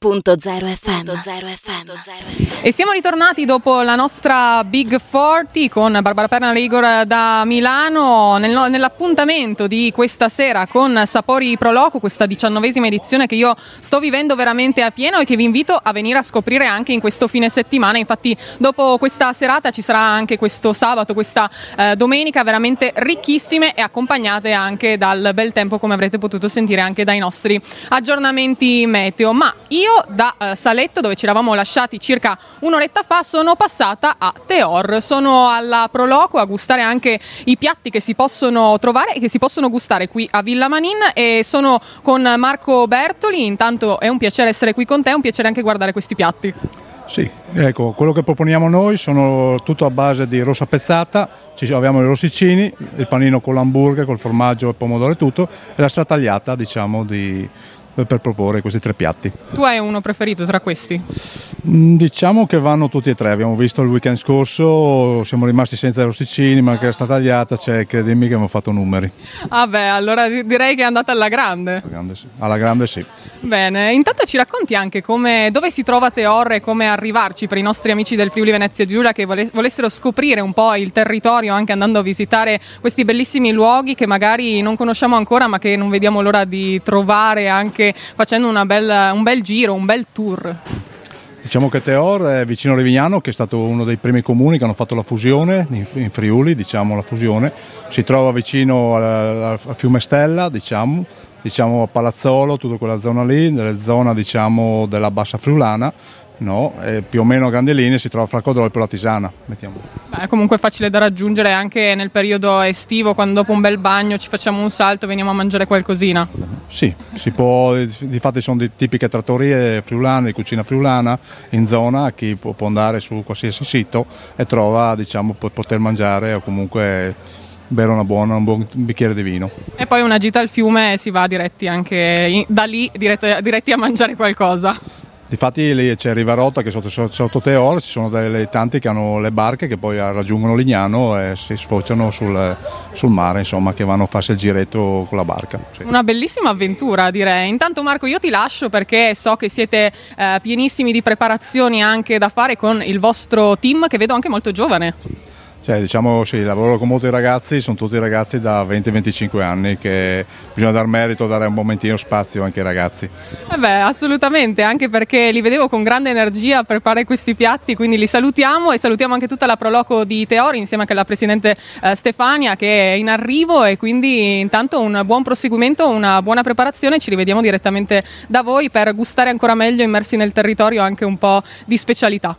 Radio.0 FM. E siamo ritornati dopo la nostra Big 40 con Barbara Perna Rigor da Milano nel, nell'appuntamento di questa sera con Sapori Proloco, questa diciannovesima edizione che io sto vivendo veramente a pieno e che vi invito a venire a scoprire anche in questo fine settimana. Infatti dopo questa serata ci sarà anche questo sabato, questa eh, domenica veramente ricchissime e accompagnate anche dal bel tempo come avrete potuto sentire anche dai nostri aggiornamenti meteo. Ma io io da eh, Saletto, dove ci eravamo lasciati circa un'oretta fa, sono passata a Teor. Sono alla Proloco a gustare anche i piatti che si possono trovare e che si possono gustare qui a Villa Manin e sono con Marco Bertoli. Intanto è un piacere essere qui con te, è un piacere anche guardare questi piatti. Sì, ecco, quello che proponiamo noi sono tutto a base di rossa pezzata, ci abbiamo i rossicini, il panino con l'hamburger, col formaggio, il pomodoro e tutto, e la stratagliata diciamo di, per proporre questi tre piatti. Tu hai uno preferito tra questi? Mm, diciamo che vanno tutti e tre, abbiamo visto il weekend scorso, siamo rimasti senza rosticini, ma anche la stata tagliata, cioè credimi che abbiamo fatto numeri. Ah beh, allora direi che è andata alla grande. Alla grande sì. Alla grande, sì. Bene, intanto ci racconti anche come, dove si trova Teor e come arrivarci per i nostri amici del Friuli Venezia Giulia che volessero scoprire un po' il territorio anche andando a visitare questi bellissimi luoghi che magari non conosciamo ancora ma che non vediamo l'ora di trovare anche facendo bella, un bel giro, un bel tour. Diciamo che Teor è vicino a Rivignano, che è stato uno dei primi comuni che hanno fatto la fusione in Friuli, diciamo la fusione. Si trova vicino al, fiume Stella, diciamo, diciamo a Palazzolo, tutta quella zona lì, nella zona diciamo, della bassa friulana No, più o meno a grandi linee si trova fra Codolpo e la Tisana. Beh, è comunque facile da raggiungere anche nel periodo estivo, quando dopo un bel bagno ci facciamo un salto e veniamo a mangiare qualcosina. Sì, si può, di fatto sono di tipiche trattorie friulane, di cucina friulana in zona, chi può, può andare su qualsiasi sito e trova diciamo, poter mangiare o comunque bere buona, un buon bicchiere di vino. E poi una gita al fiume e si va diretti anche in, da lì diretti, diretti a mangiare qualcosa. Difatti lì c'è Rivarotta che sotto, sotto Teor ci sono delle tanti che hanno le barche che poi raggiungono Lignano e si sfociano sul, sul mare, insomma, che vanno a farsi il giretto con la barca. Sì. Una bellissima avventura direi. Intanto Marco io ti lascio perché so che siete eh, pienissimi di preparazioni anche da fare con il vostro team che vedo anche molto giovane. Cioè, diciamo sì, lavoro con molti ragazzi, sono tutti ragazzi da 20-25 anni che bisogna dar merito, dare un momentino spazio anche ai ragazzi. Eh beh, assolutamente, anche perché li vedevo con grande energia a preparare questi piatti, quindi li salutiamo e salutiamo anche tutta la Proloco di Teori insieme anche alla Presidente eh, Stefania che è in arrivo e quindi intanto un buon proseguimento, una buona preparazione, ci rivediamo direttamente da voi per gustare ancora meglio immersi nel territorio anche un po' di specialità.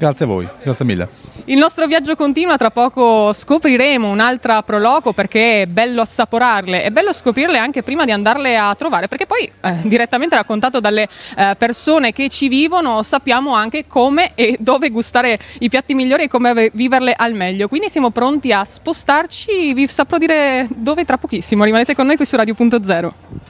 Grazie a voi, grazie mille. Il nostro viaggio continua, tra poco scopriremo un'altra proloco perché è bello assaporarle, è bello scoprirle anche prima di andarle a trovare, perché poi eh, direttamente raccontato dalle eh, persone che ci vivono sappiamo anche come e dove gustare i piatti migliori e come viverle al meglio. Quindi siamo pronti a spostarci, vi saprò dire dove tra pochissimo, rimanete con noi qui su Radio.0.